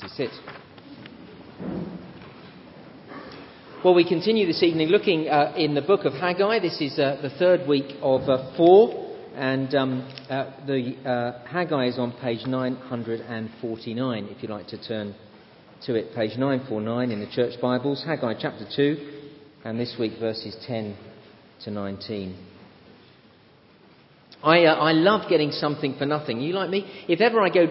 to sit. Well, we continue this evening looking uh, in the book of Haggai. This is uh, the third week of uh, four, and um, uh, the uh, Haggai is on page 949. If you'd like to turn to it, page 949 in the Church Bibles, Haggai chapter 2, and this week verses 10 to 19. I, uh, I love getting something for nothing. You like me? If ever I go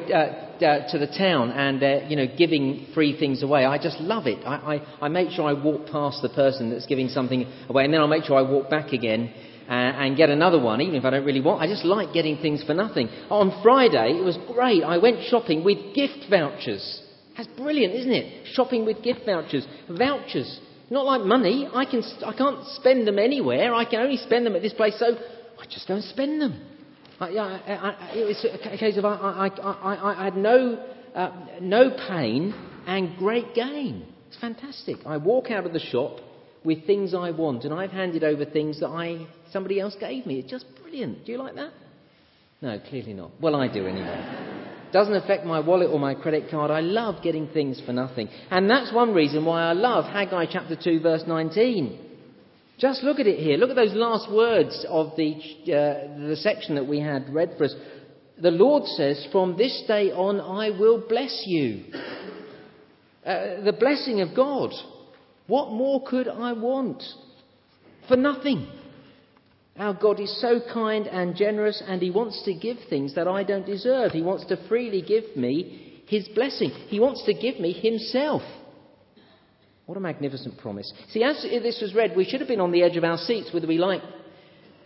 uh, to the town and they're you know giving free things away, I just love it. I, I, I, make sure I walk past the person that's giving something away, and then I'll make sure I walk back again uh, and get another one, even if I don't really want. I just like getting things for nothing. On Friday, it was great. I went shopping with gift vouchers. That's brilliant, isn't it? Shopping with gift vouchers. Vouchers. Not like money. I, can, I can't spend them anywhere. I can only spend them at this place. So I just don't spend them. I, I, it was a case of I, I had no, uh, no pain and great gain. It's fantastic. I walk out of the shop with things I want, and I've handed over things that I somebody else gave me. It's just brilliant. Do you like that? No, clearly not. Well, I do anyway. Doesn't affect my wallet or my credit card. I love getting things for nothing. And that's one reason why I love Haggai chapter 2, verse 19. Just look at it here. Look at those last words of the, uh, the section that we had read for us. The Lord says, From this day on I will bless you. Uh, the blessing of God. What more could I want? For nothing. Our God is so kind and generous, and He wants to give things that I don't deserve. He wants to freely give me His blessing. He wants to give me Himself. What a magnificent promise. See, as this was read, we should have been on the edge of our seats, whether we like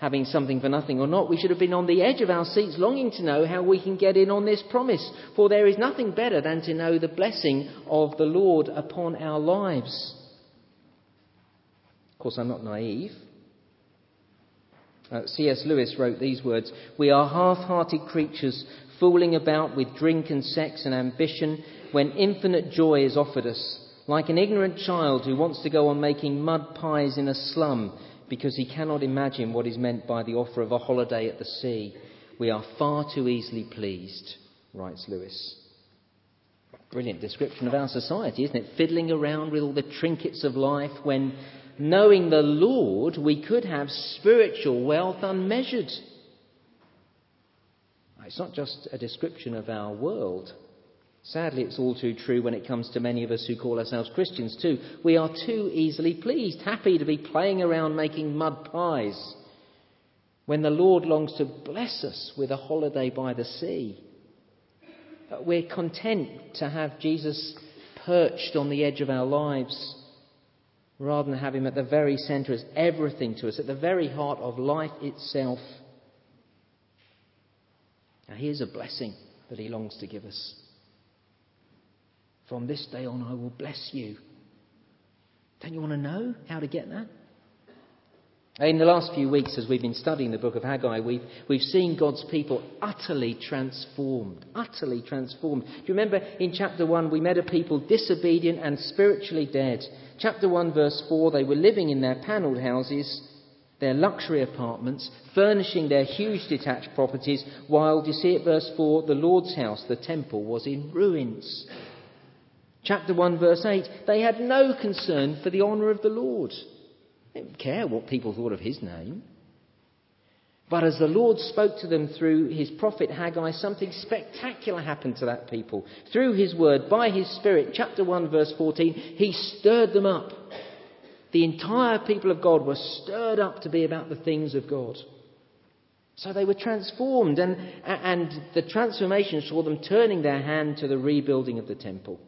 having something for nothing or not. We should have been on the edge of our seats, longing to know how we can get in on this promise. For there is nothing better than to know the blessing of the Lord upon our lives. Of course, I'm not naive. Uh, C.S. Lewis wrote these words We are half hearted creatures fooling about with drink and sex and ambition when infinite joy is offered us like an ignorant child who wants to go on making mud pies in a slum because he cannot imagine what is meant by the offer of a holiday at the sea. We are far too easily pleased, writes Lewis. Brilliant description of our society, isn't it? Fiddling around with all the trinkets of life when, knowing the Lord, we could have spiritual wealth unmeasured. It's not just a description of our world. Sadly, it's all too true when it comes to many of us who call ourselves Christians, too. We are too easily pleased, happy to be playing around making mud pies, when the Lord longs to bless us with a holiday by the sea. We're content to have Jesus perched on the edge of our lives rather than have him at the very centre as everything to us, at the very heart of life itself. Now, here's a blessing that he longs to give us. From this day on, I will bless you. Don't you want to know how to get that? In the last few weeks, as we've been studying the book of Haggai, we've, we've seen God's people utterly transformed. Utterly transformed. Do you remember in chapter 1, we met a people disobedient and spiritually dead? Chapter 1, verse 4, they were living in their panelled houses, their luxury apartments, furnishing their huge detached properties, while, do you see at verse 4, the Lord's house, the temple, was in ruins. Chapter 1, verse 8 they had no concern for the honour of the Lord. They didn't care what people thought of his name. But as the Lord spoke to them through his prophet Haggai, something spectacular happened to that people. Through his word, by his spirit, chapter 1, verse 14, he stirred them up. The entire people of God were stirred up to be about the things of God. So they were transformed, and, and the transformation saw them turning their hand to the rebuilding of the temple.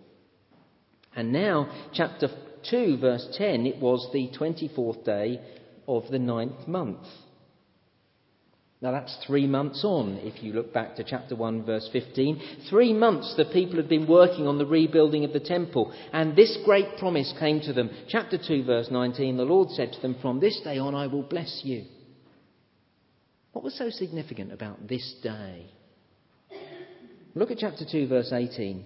And now, chapter 2, verse 10, it was the 24th day of the ninth month. Now that's three months on, if you look back to chapter 1, verse 15. Three months the people had been working on the rebuilding of the temple, and this great promise came to them. Chapter 2, verse 19, the Lord said to them, From this day on I will bless you. What was so significant about this day? Look at chapter 2, verse 18.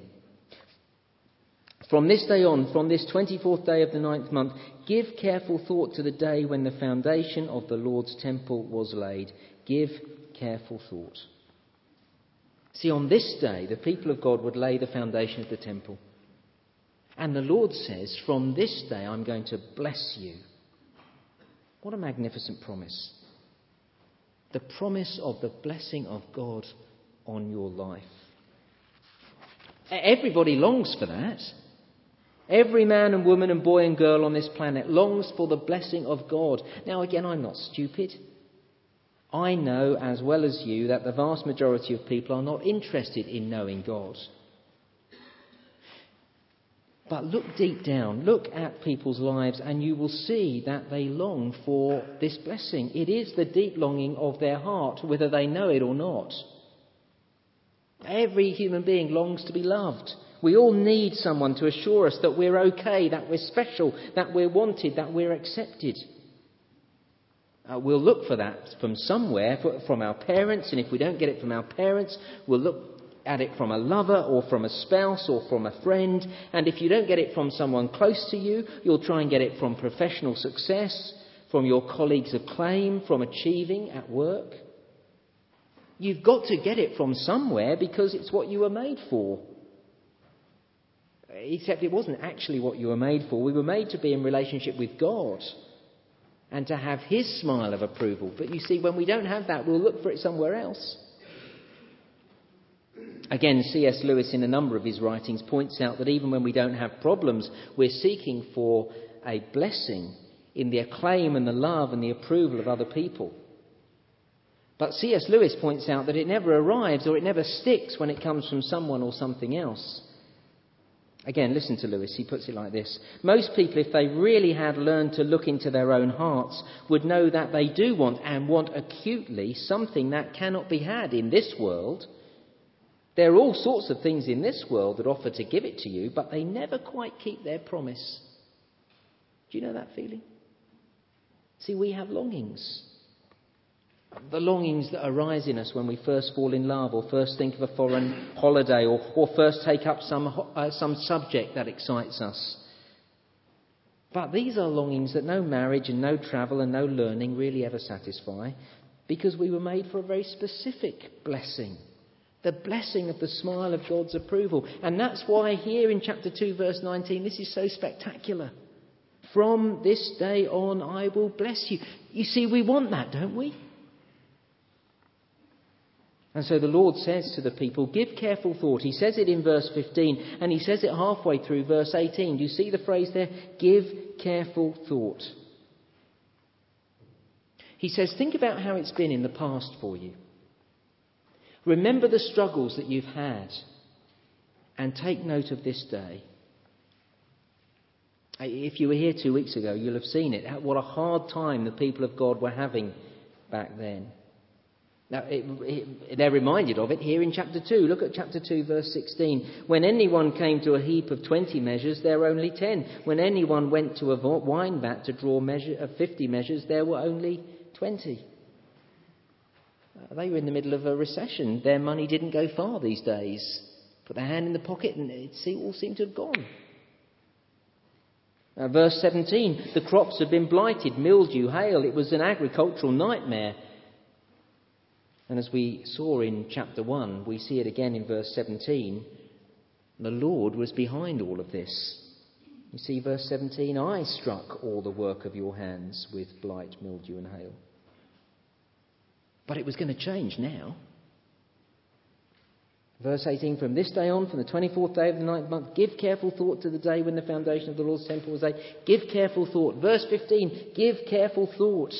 From this day on, from this 24th day of the ninth month, give careful thought to the day when the foundation of the Lord's temple was laid. Give careful thought. See, on this day, the people of God would lay the foundation of the temple. And the Lord says, From this day I'm going to bless you. What a magnificent promise. The promise of the blessing of God on your life. Everybody longs for that. Every man and woman and boy and girl on this planet longs for the blessing of God. Now, again, I'm not stupid. I know as well as you that the vast majority of people are not interested in knowing God. But look deep down, look at people's lives, and you will see that they long for this blessing. It is the deep longing of their heart, whether they know it or not. Every human being longs to be loved. We all need someone to assure us that we're okay, that we're special, that we're wanted, that we're accepted. Uh, we'll look for that from somewhere, from our parents, and if we don't get it from our parents, we'll look at it from a lover or from a spouse or from a friend. And if you don't get it from someone close to you, you'll try and get it from professional success, from your colleagues' acclaim, from achieving at work. You've got to get it from somewhere because it's what you were made for. Except it wasn't actually what you were made for. We were made to be in relationship with God and to have His smile of approval. But you see, when we don't have that, we'll look for it somewhere else. Again, C.S. Lewis, in a number of his writings, points out that even when we don't have problems, we're seeking for a blessing in the acclaim and the love and the approval of other people. But C.S. Lewis points out that it never arrives or it never sticks when it comes from someone or something else. Again, listen to Lewis. He puts it like this Most people, if they really had learned to look into their own hearts, would know that they do want and want acutely something that cannot be had in this world there are all sorts of things in this world that offer to give it to you, but they never quite keep their promise. Do you know that feeling? See, we have longings. The longings that arise in us when we first fall in love, or first think of a foreign holiday, or, or first take up some, uh, some subject that excites us. But these are longings that no marriage and no travel and no learning really ever satisfy, because we were made for a very specific blessing the blessing of the smile of God's approval. And that's why here in chapter 2, verse 19, this is so spectacular. From this day on, I will bless you. You see, we want that, don't we? And so the Lord says to the people, Give careful thought. He says it in verse 15, and he says it halfway through verse 18. Do you see the phrase there? Give careful thought. He says, Think about how it's been in the past for you. Remember the struggles that you've had and take note of this day. If you were here two weeks ago, you'll have seen it. What a hard time the people of God were having back then. Now, it, it, they're reminded of it here in chapter 2. Look at chapter 2, verse 16. When anyone came to a heap of 20 measures, there were only 10. When anyone went to a wine vat to draw measure, of 50 measures, there were only 20. They were in the middle of a recession. Their money didn't go far these days. Put their hand in the pocket and it all seemed to have gone. Uh, verse 17 the crops had been blighted, mildew, hail. It was an agricultural nightmare. And as we saw in chapter 1, we see it again in verse 17. The Lord was behind all of this. You see, verse 17 I struck all the work of your hands with blight, mildew, and hail. But it was going to change now. Verse 18 From this day on, from the 24th day of the ninth month, give careful thought to the day when the foundation of the Lord's temple was laid. Give careful thought. Verse 15 Give careful thought.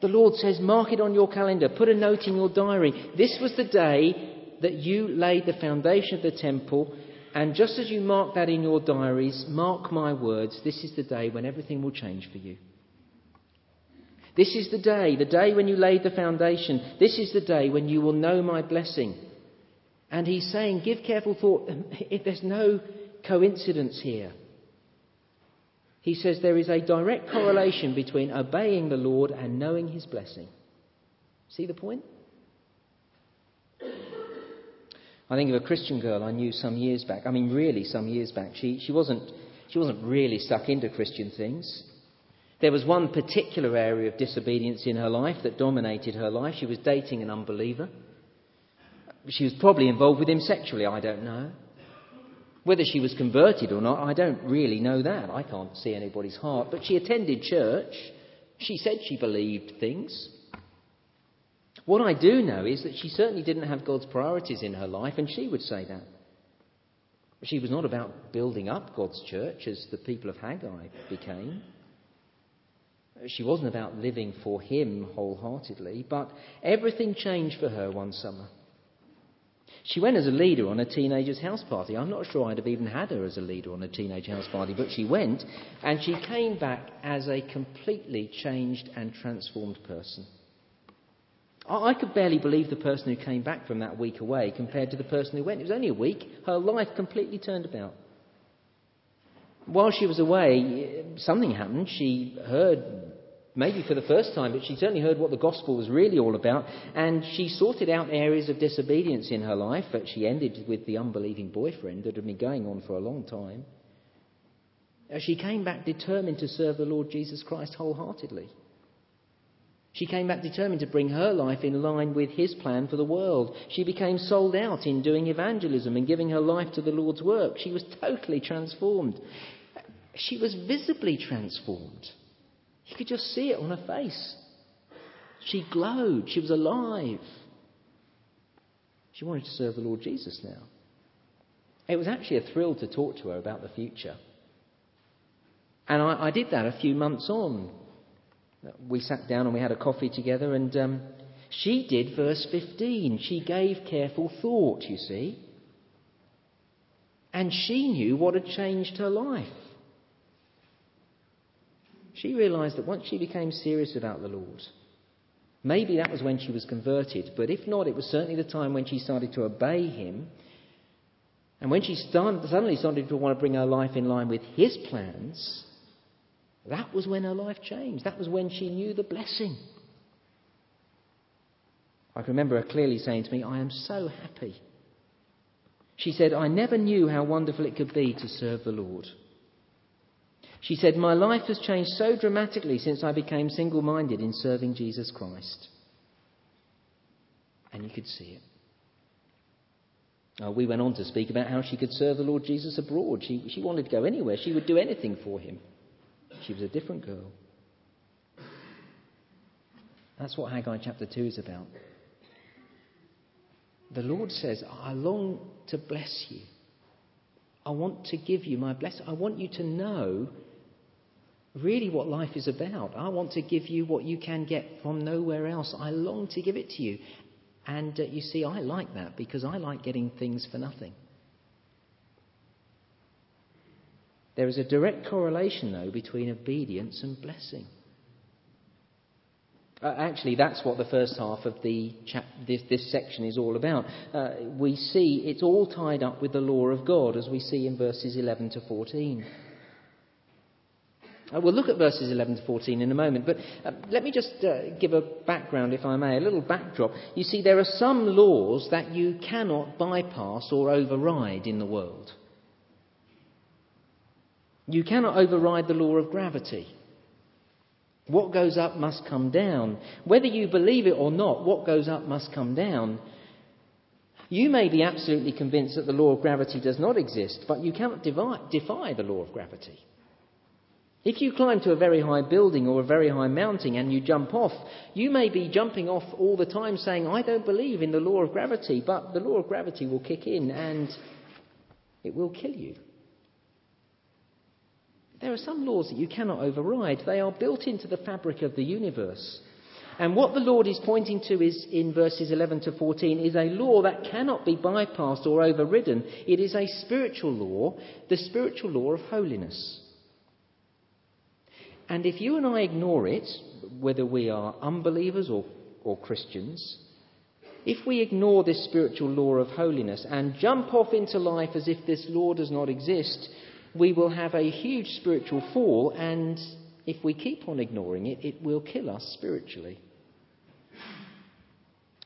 The Lord says, Mark it on your calendar, put a note in your diary. This was the day that you laid the foundation of the temple. And just as you mark that in your diaries, mark my words, this is the day when everything will change for you. This is the day, the day when you laid the foundation. This is the day when you will know my blessing. And he's saying, give careful thought. There's no coincidence here. He says there is a direct correlation between obeying the Lord and knowing his blessing. See the point? I think of a Christian girl I knew some years back. I mean, really, some years back. She, she, wasn't, she wasn't really stuck into Christian things. There was one particular area of disobedience in her life that dominated her life. She was dating an unbeliever. She was probably involved with him sexually, I don't know. Whether she was converted or not, I don't really know that. I can't see anybody's heart. But she attended church. She said she believed things. What I do know is that she certainly didn't have God's priorities in her life, and she would say that. She was not about building up God's church as the people of Haggai became. She wasn't about living for Him wholeheartedly, but everything changed for her one summer. She went as a leader on a teenager's house party. I'm not sure I'd have even had her as a leader on a teenage house party, but she went and she came back as a completely changed and transformed person. I could barely believe the person who came back from that week away compared to the person who went. It was only a week. Her life completely turned about. While she was away, something happened. She heard, maybe for the first time, but she certainly heard what the gospel was really all about, and she sorted out areas of disobedience in her life that she ended with the unbelieving boyfriend that had been going on for a long time. She came back determined to serve the Lord Jesus Christ wholeheartedly. She came back determined to bring her life in line with his plan for the world. She became sold out in doing evangelism and giving her life to the Lord's work. She was totally transformed. She was visibly transformed. You could just see it on her face. She glowed. She was alive. She wanted to serve the Lord Jesus now. It was actually a thrill to talk to her about the future. And I, I did that a few months on we sat down and we had a coffee together, and um, she did verse 15. She gave careful thought, you see. And she knew what had changed her life. She realized that once she became serious about the Lord, maybe that was when she was converted, but if not, it was certainly the time when she started to obey Him. And when she suddenly started to want to bring her life in line with His plans, that was when her life changed. That was when she knew the blessing. I can remember her clearly saying to me, I am so happy. She said, I never knew how wonderful it could be to serve the Lord. She said, My life has changed so dramatically since I became single minded in serving Jesus Christ. And you could see it. Uh, we went on to speak about how she could serve the Lord Jesus abroad. She, she wanted to go anywhere, she would do anything for him. She was a different girl. That's what Haggai chapter 2 is about. The Lord says, I long to bless you. I want to give you my blessing. I want you to know really what life is about. I want to give you what you can get from nowhere else. I long to give it to you. And uh, you see, I like that because I like getting things for nothing. There is a direct correlation, though, between obedience and blessing. Uh, actually, that's what the first half of the chap- this, this, section is all about. Uh, we see it's all tied up with the law of God, as we see in verses 11 to 14. Uh, we'll look at verses 11 to 14 in a moment, but uh, let me just uh, give a background, if I may, a little backdrop. You see, there are some laws that you cannot bypass or override in the world. You cannot override the law of gravity. What goes up must come down. Whether you believe it or not, what goes up must come down. You may be absolutely convinced that the law of gravity does not exist, but you cannot defy the law of gravity. If you climb to a very high building or a very high mountain and you jump off, you may be jumping off all the time saying, I don't believe in the law of gravity, but the law of gravity will kick in and it will kill you. There are some laws that you cannot override. They are built into the fabric of the universe. And what the Lord is pointing to is in verses 11 to 14 is a law that cannot be bypassed or overridden. It is a spiritual law, the spiritual law of holiness. And if you and I ignore it, whether we are unbelievers or, or Christians, if we ignore this spiritual law of holiness and jump off into life as if this law does not exist, we will have a huge spiritual fall, and if we keep on ignoring it, it will kill us spiritually.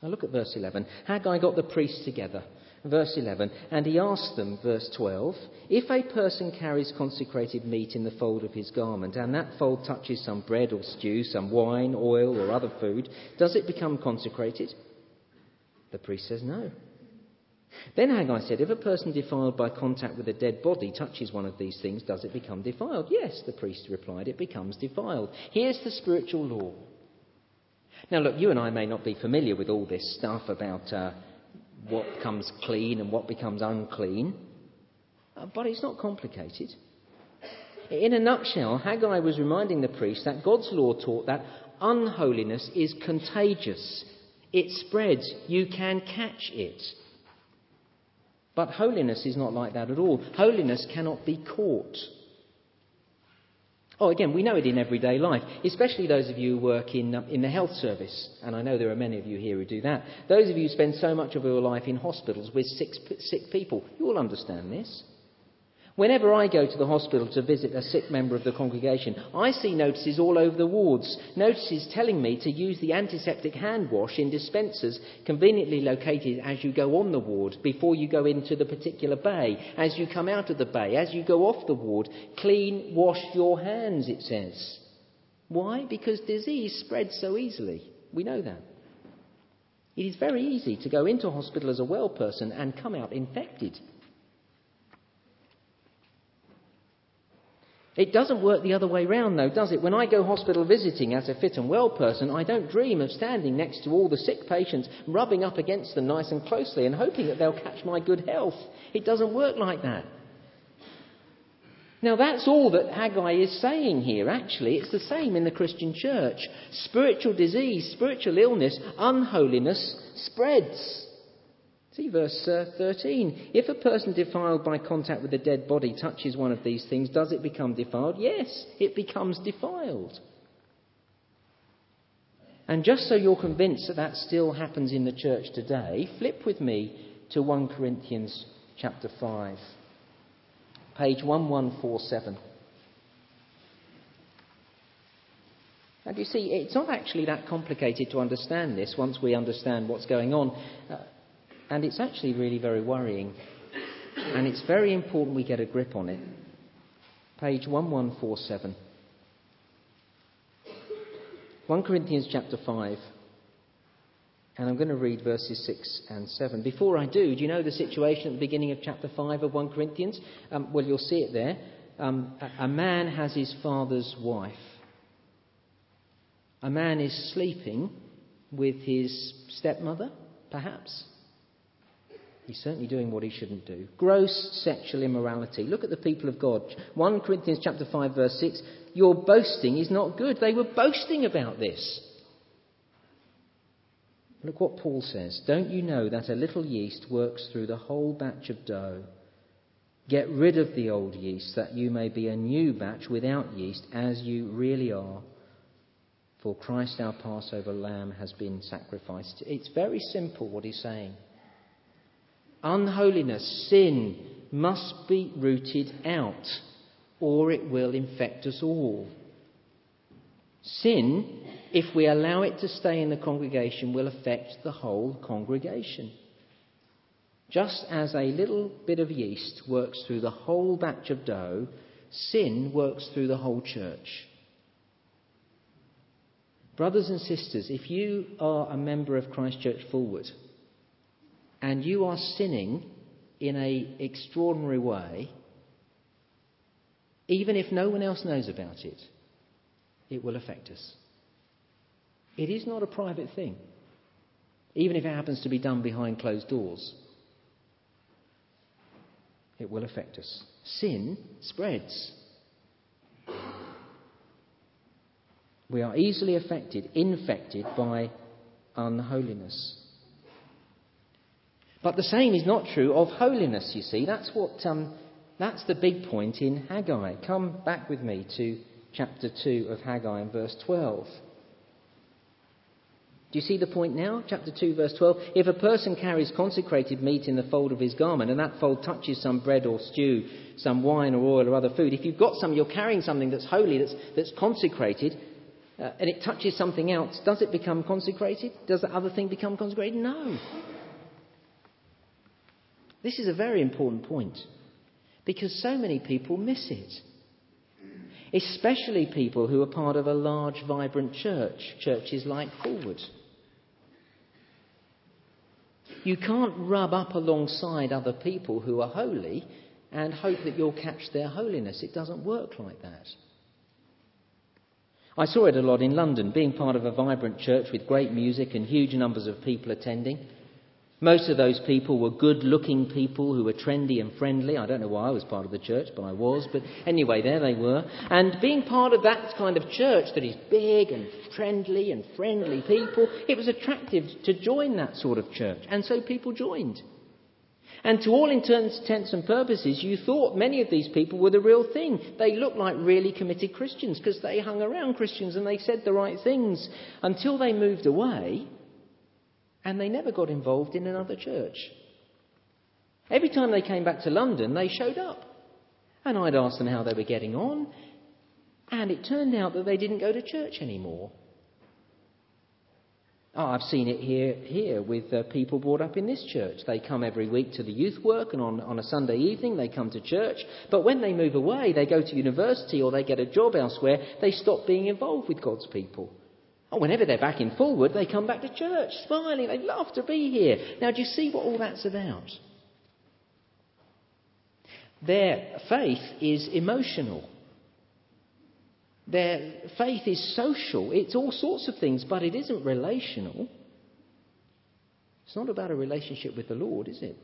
Now look at verse 11. Haggai got the priests together. Verse 11, and he asked them, verse 12, if a person carries consecrated meat in the fold of his garment, and that fold touches some bread or stew, some wine, oil, or other food, does it become consecrated? The priest says no. Then Haggai said, If a person defiled by contact with a dead body touches one of these things, does it become defiled? Yes, the priest replied, it becomes defiled. Here's the spiritual law. Now, look, you and I may not be familiar with all this stuff about uh, what becomes clean and what becomes unclean, uh, but it's not complicated. In a nutshell, Haggai was reminding the priest that God's law taught that unholiness is contagious. It spreads. You can catch it. But holiness is not like that at all. Holiness cannot be caught. Oh, again, we know it in everyday life, especially those of you who work in, um, in the health service, and I know there are many of you here who do that. Those of you who spend so much of your life in hospitals with sick, sick people, you all understand this. Whenever I go to the hospital to visit a sick member of the congregation, I see notices all over the wards. Notices telling me to use the antiseptic hand wash in dispensers conveniently located as you go on the ward, before you go into the particular bay, as you come out of the bay, as you go off the ward. Clean, wash your hands, it says. Why? Because disease spreads so easily. We know that. It is very easy to go into hospital as a well person and come out infected. It doesn't work the other way round, though, does it? When I go hospital visiting as a fit and well person, I don't dream of standing next to all the sick patients, rubbing up against them nice and closely and hoping that they'll catch my good health. It doesn't work like that. Now, that's all that Haggai is saying here, actually. It's the same in the Christian church. Spiritual disease, spiritual illness, unholiness spreads. See verse uh, 13. If a person defiled by contact with a dead body touches one of these things, does it become defiled? Yes, it becomes defiled. And just so you're convinced that that still happens in the church today, flip with me to 1 Corinthians chapter 5, page 1147. And you see, it's not actually that complicated to understand this once we understand what's going on. Uh, and it's actually really very worrying. And it's very important we get a grip on it. Page 1147. 1 Corinthians chapter 5. And I'm going to read verses 6 and 7. Before I do, do you know the situation at the beginning of chapter 5 of 1 Corinthians? Um, well, you'll see it there. Um, a, a man has his father's wife. A man is sleeping with his stepmother, perhaps. He's certainly doing what he shouldn't do. Gross sexual immorality. Look at the people of God. 1 Corinthians chapter 5 verse 6. Your boasting is not good. They were boasting about this. Look what Paul says. Don't you know that a little yeast works through the whole batch of dough? Get rid of the old yeast that you may be a new batch without yeast as you really are. For Christ our Passover lamb has been sacrificed. It's very simple what he's saying. Unholiness, sin, must be rooted out, or it will infect us all. Sin, if we allow it to stay in the congregation, will affect the whole congregation. Just as a little bit of yeast works through the whole batch of dough, sin works through the whole church. Brothers and sisters, if you are a member of Christ Church Fulwood, and you are sinning in an extraordinary way, even if no one else knows about it, it will affect us. It is not a private thing, even if it happens to be done behind closed doors. It will affect us. Sin spreads. We are easily affected, infected by unholiness. But the same is not true of holiness, you see. That's, what, um, that's the big point in Haggai. Come back with me to chapter 2 of Haggai and verse 12. Do you see the point now? Chapter 2, verse 12. If a person carries consecrated meat in the fold of his garment, and that fold touches some bread or stew, some wine or oil or other food, if you've got some, you're carrying something that's holy, that's, that's consecrated, uh, and it touches something else, does it become consecrated? Does the other thing become consecrated? No. This is a very important point because so many people miss it. Especially people who are part of a large, vibrant church, churches like Fulwood. You can't rub up alongside other people who are holy and hope that you'll catch their holiness. It doesn't work like that. I saw it a lot in London, being part of a vibrant church with great music and huge numbers of people attending. Most of those people were good looking people who were trendy and friendly. I don't know why I was part of the church, but I was. But anyway, there they were. And being part of that kind of church that is big and friendly and friendly people, it was attractive to join that sort of church. And so people joined. And to all intents and purposes, you thought many of these people were the real thing. They looked like really committed Christians because they hung around Christians and they said the right things until they moved away and they never got involved in another church. Every time they came back to London, they showed up. And I'd ask them how they were getting on, and it turned out that they didn't go to church anymore. Oh, I've seen it here, here with uh, people brought up in this church. They come every week to the youth work, and on, on a Sunday evening they come to church. But when they move away, they go to university or they get a job elsewhere, they stop being involved with God's people. Oh, whenever they're back in Fulwood, they come back to church, smiling. They love to be here. Now, do you see what all that's about? Their faith is emotional. Their faith is social. It's all sorts of things, but it isn't relational. It's not about a relationship with the Lord, is it?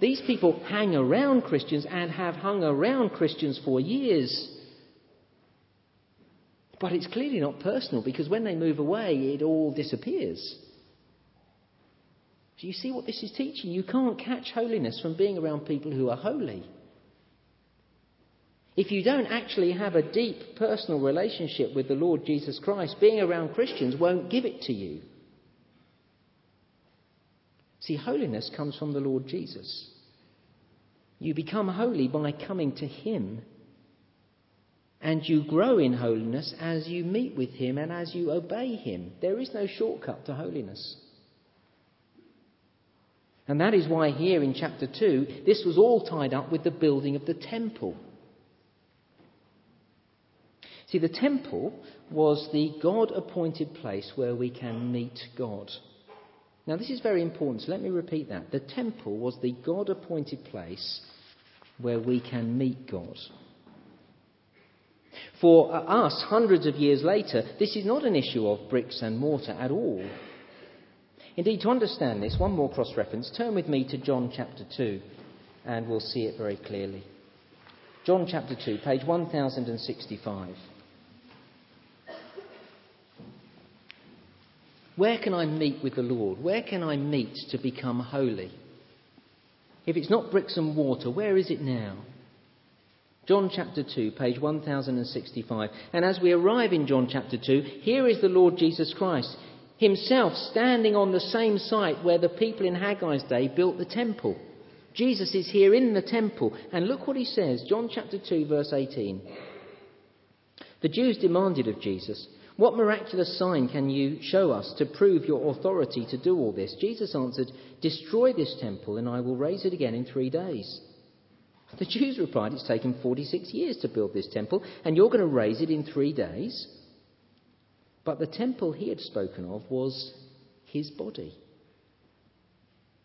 These people hang around Christians and have hung around Christians for years. But it's clearly not personal because when they move away, it all disappears. Do you see what this is teaching? You can't catch holiness from being around people who are holy. If you don't actually have a deep personal relationship with the Lord Jesus Christ, being around Christians won't give it to you. See, holiness comes from the Lord Jesus. You become holy by coming to Him. And you grow in holiness as you meet with Him and as you obey Him. There is no shortcut to holiness. And that is why, here in chapter 2, this was all tied up with the building of the temple. See, the temple was the God appointed place where we can meet God. Now, this is very important, so let me repeat that. The temple was the God appointed place where we can meet God. For uh, us, hundreds of years later, this is not an issue of bricks and mortar at all. Indeed, to understand this, one more cross reference, turn with me to John chapter 2, and we'll see it very clearly. John chapter 2, page 1065. Where can I meet with the Lord? Where can I meet to become holy? If it's not bricks and water, where is it now? John chapter 2, page 1065. And as we arrive in John chapter 2, here is the Lord Jesus Christ, himself standing on the same site where the people in Haggai's day built the temple. Jesus is here in the temple. And look what he says, John chapter 2, verse 18. The Jews demanded of Jesus, what miraculous sign can you show us to prove your authority to do all this? Jesus answered, Destroy this temple, and I will raise it again in three days. The Jews replied, It's taken 46 years to build this temple, and you're going to raise it in three days. But the temple he had spoken of was his body.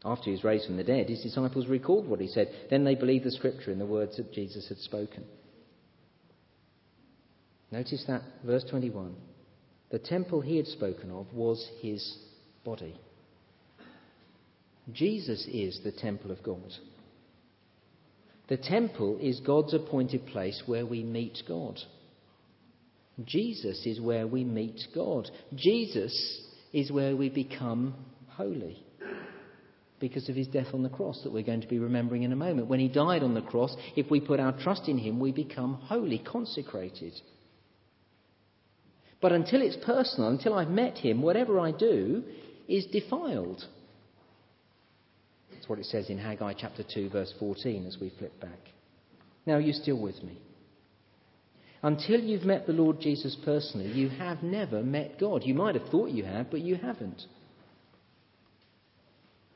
After he was raised from the dead, his disciples recalled what he said. Then they believed the scripture and the words that Jesus had spoken. Notice that, verse 21. The temple he had spoken of was his body. Jesus is the temple of God. The temple is God's appointed place where we meet God. Jesus is where we meet God. Jesus is where we become holy because of his death on the cross that we're going to be remembering in a moment. When he died on the cross, if we put our trust in him, we become holy, consecrated. But until it's personal, until I've met him, whatever I do is defiled. That's what it says in Haggai chapter 2, verse 14, as we flip back. Now, are you still with me? Until you've met the Lord Jesus personally, you have never met God. You might have thought you have, but you haven't.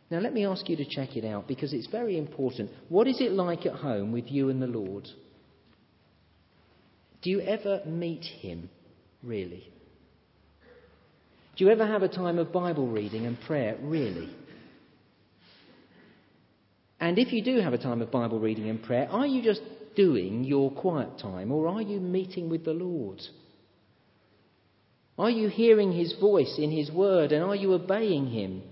Now, let me ask you to check it out because it's very important. What is it like at home with you and the Lord? Do you ever meet Him? really? Do you ever have a time of Bible reading and prayer? Really? And if you do have a time of Bible reading and prayer, are you just doing your quiet time or are you meeting with the Lord? Are you hearing his voice in his word and are you obeying him?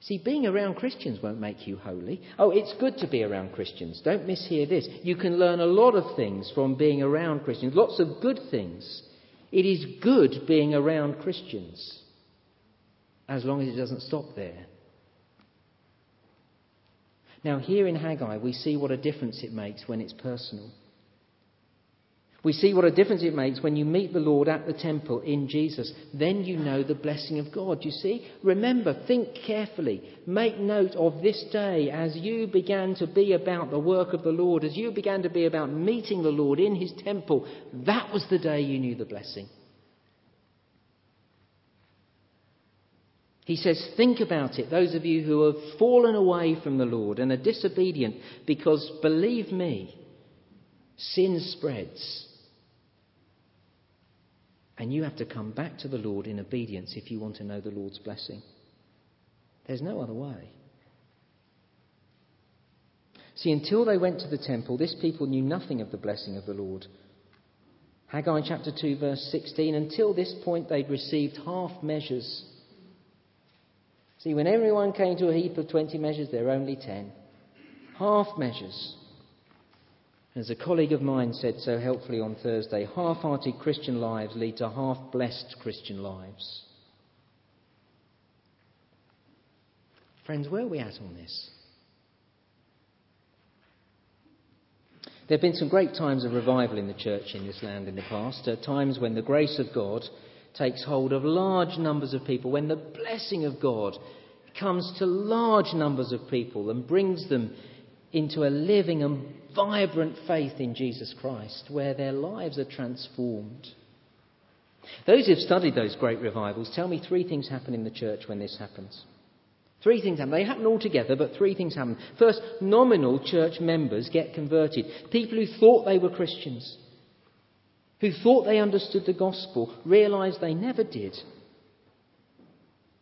See, being around Christians won't make you holy. Oh, it's good to be around Christians. Don't mishear this. You can learn a lot of things from being around Christians, lots of good things. It is good being around Christians, as long as it doesn't stop there. Now, here in Haggai, we see what a difference it makes when it's personal. We see what a difference it makes when you meet the Lord at the temple in Jesus. Then you know the blessing of God. You see? Remember, think carefully. Make note of this day as you began to be about the work of the Lord, as you began to be about meeting the Lord in his temple. That was the day you knew the blessing. He says, Think about it, those of you who have fallen away from the Lord and are disobedient, because believe me, sin spreads. And you have to come back to the Lord in obedience if you want to know the Lord's blessing. There's no other way. See, until they went to the temple, this people knew nothing of the blessing of the Lord. Haggai chapter 2, verse 16, until this point they'd received half measures See, when everyone came to a heap of 20 measures, there were only 10. Half measures. As a colleague of mine said so helpfully on Thursday, half hearted Christian lives lead to half blessed Christian lives. Friends, where are we at on this? There have been some great times of revival in the church in this land in the past, uh, times when the grace of God takes hold of large numbers of people, when the blessing of God comes to large numbers of people and brings them into a living and vibrant faith in Jesus Christ, where their lives are transformed. Those who've studied those great revivals tell me three things happen in the church when this happens. Three things happen. They happen all together, but three things happen. First, nominal church members get converted. People who thought they were Christians who thought they understood the gospel realized they never did.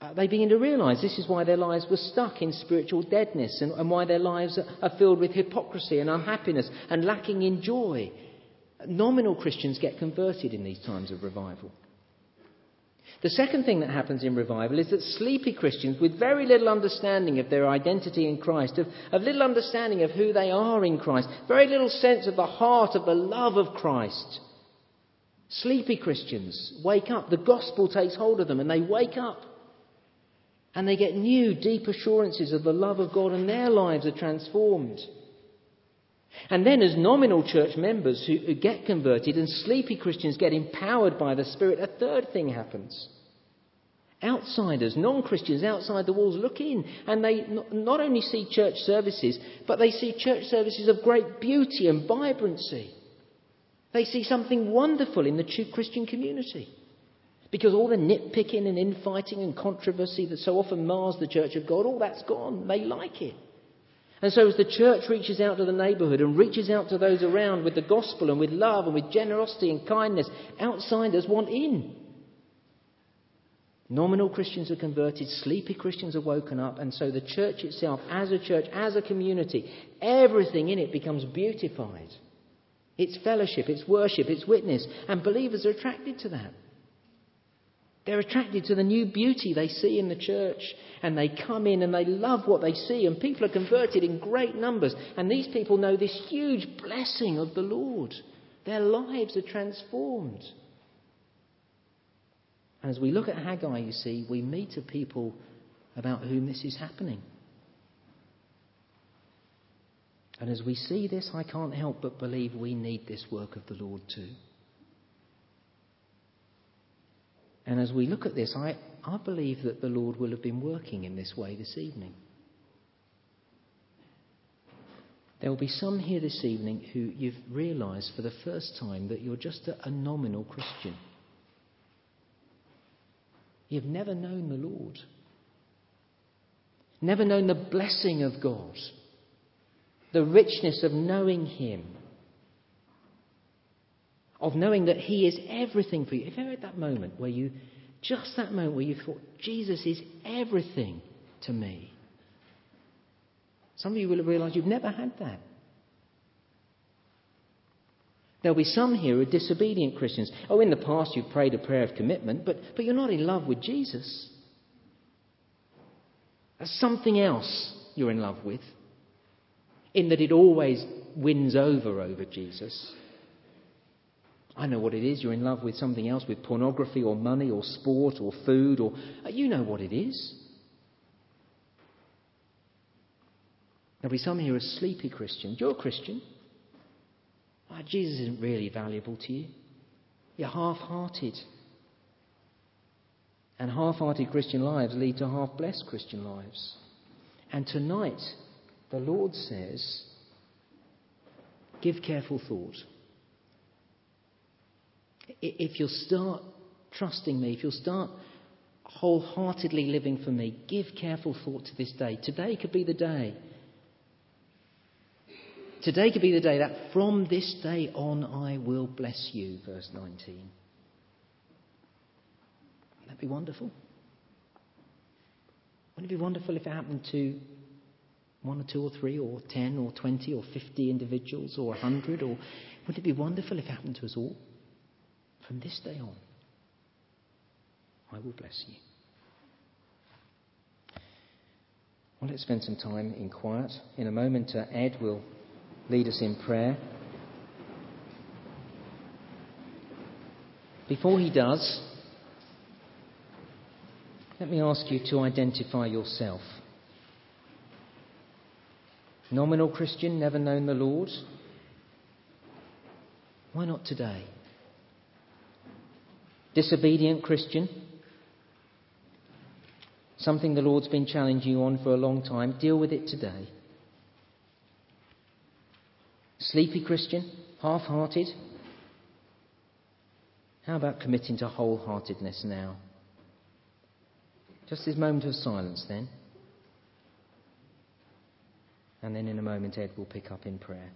Uh, they begin to realize this is why their lives were stuck in spiritual deadness and, and why their lives are, are filled with hypocrisy and unhappiness and lacking in joy. Nominal Christians get converted in these times of revival. The second thing that happens in revival is that sleepy Christians, with very little understanding of their identity in Christ, of, of, little understanding of who they are in Christ, very little sense of the heart of the love of Christ, Sleepy Christians wake up. The gospel takes hold of them and they wake up. And they get new, deep assurances of the love of God and their lives are transformed. And then, as nominal church members who get converted and sleepy Christians get empowered by the Spirit, a third thing happens. Outsiders, non Christians outside the walls look in and they not only see church services, but they see church services of great beauty and vibrancy. They see something wonderful in the true Christian community. Because all the nitpicking and infighting and controversy that so often mars the church of God, all that's gone. They like it. And so, as the church reaches out to the neighbourhood and reaches out to those around with the gospel and with love and with generosity and kindness, outsiders want in. Nominal Christians are converted, sleepy Christians are woken up, and so the church itself, as a church, as a community, everything in it becomes beautified. It's fellowship, it's worship, it's witness. And believers are attracted to that. They're attracted to the new beauty they see in the church. And they come in and they love what they see. And people are converted in great numbers. And these people know this huge blessing of the Lord. Their lives are transformed. And as we look at Haggai, you see, we meet a people about whom this is happening. And as we see this, I can't help but believe we need this work of the Lord too. And as we look at this, I, I believe that the Lord will have been working in this way this evening. There will be some here this evening who you've realised for the first time that you're just a, a nominal Christian. You've never known the Lord, never known the blessing of God the richness of knowing Him, of knowing that He is everything for you. If you ever at that moment where you, just that moment where you thought, Jesus is everything to me, Some of you will have realised you've never had that. There'll be some here who are disobedient Christians. Oh, in the past you've prayed a prayer of commitment, but, but you're not in love with Jesus. There's something else you're in love with, in that it always wins over over Jesus. I know what it is. You're in love with something else, with pornography or money or sport or food, or uh, you know what it is. There'll be some here who are sleepy Christians. You're a Christian. Oh, Jesus isn't really valuable to you. You're half hearted. And half hearted Christian lives lead to half blessed Christian lives. And tonight, the Lord says, give careful thought. If you'll start trusting me, if you'll start wholeheartedly living for me, give careful thought to this day. Today could be the day. Today could be the day that from this day on I will bless you, verse 19. Wouldn't that be wonderful? Wouldn't it be wonderful if it happened to one or two or three or ten or twenty or fifty individuals or a hundred? Or wouldn't it be wonderful if it happened to us all? From this day on, I will bless you. Well, let's spend some time in quiet. In a moment, uh, Ed will lead us in prayer. Before he does, let me ask you to identify yourself. Nominal Christian, never known the Lord? Why not today? Disobedient Christian? Something the Lord's been challenging you on for a long time. Deal with it today. Sleepy Christian? Half hearted? How about committing to wholeheartedness now? Just this moment of silence then. And then in a moment, Ed will pick up in prayer.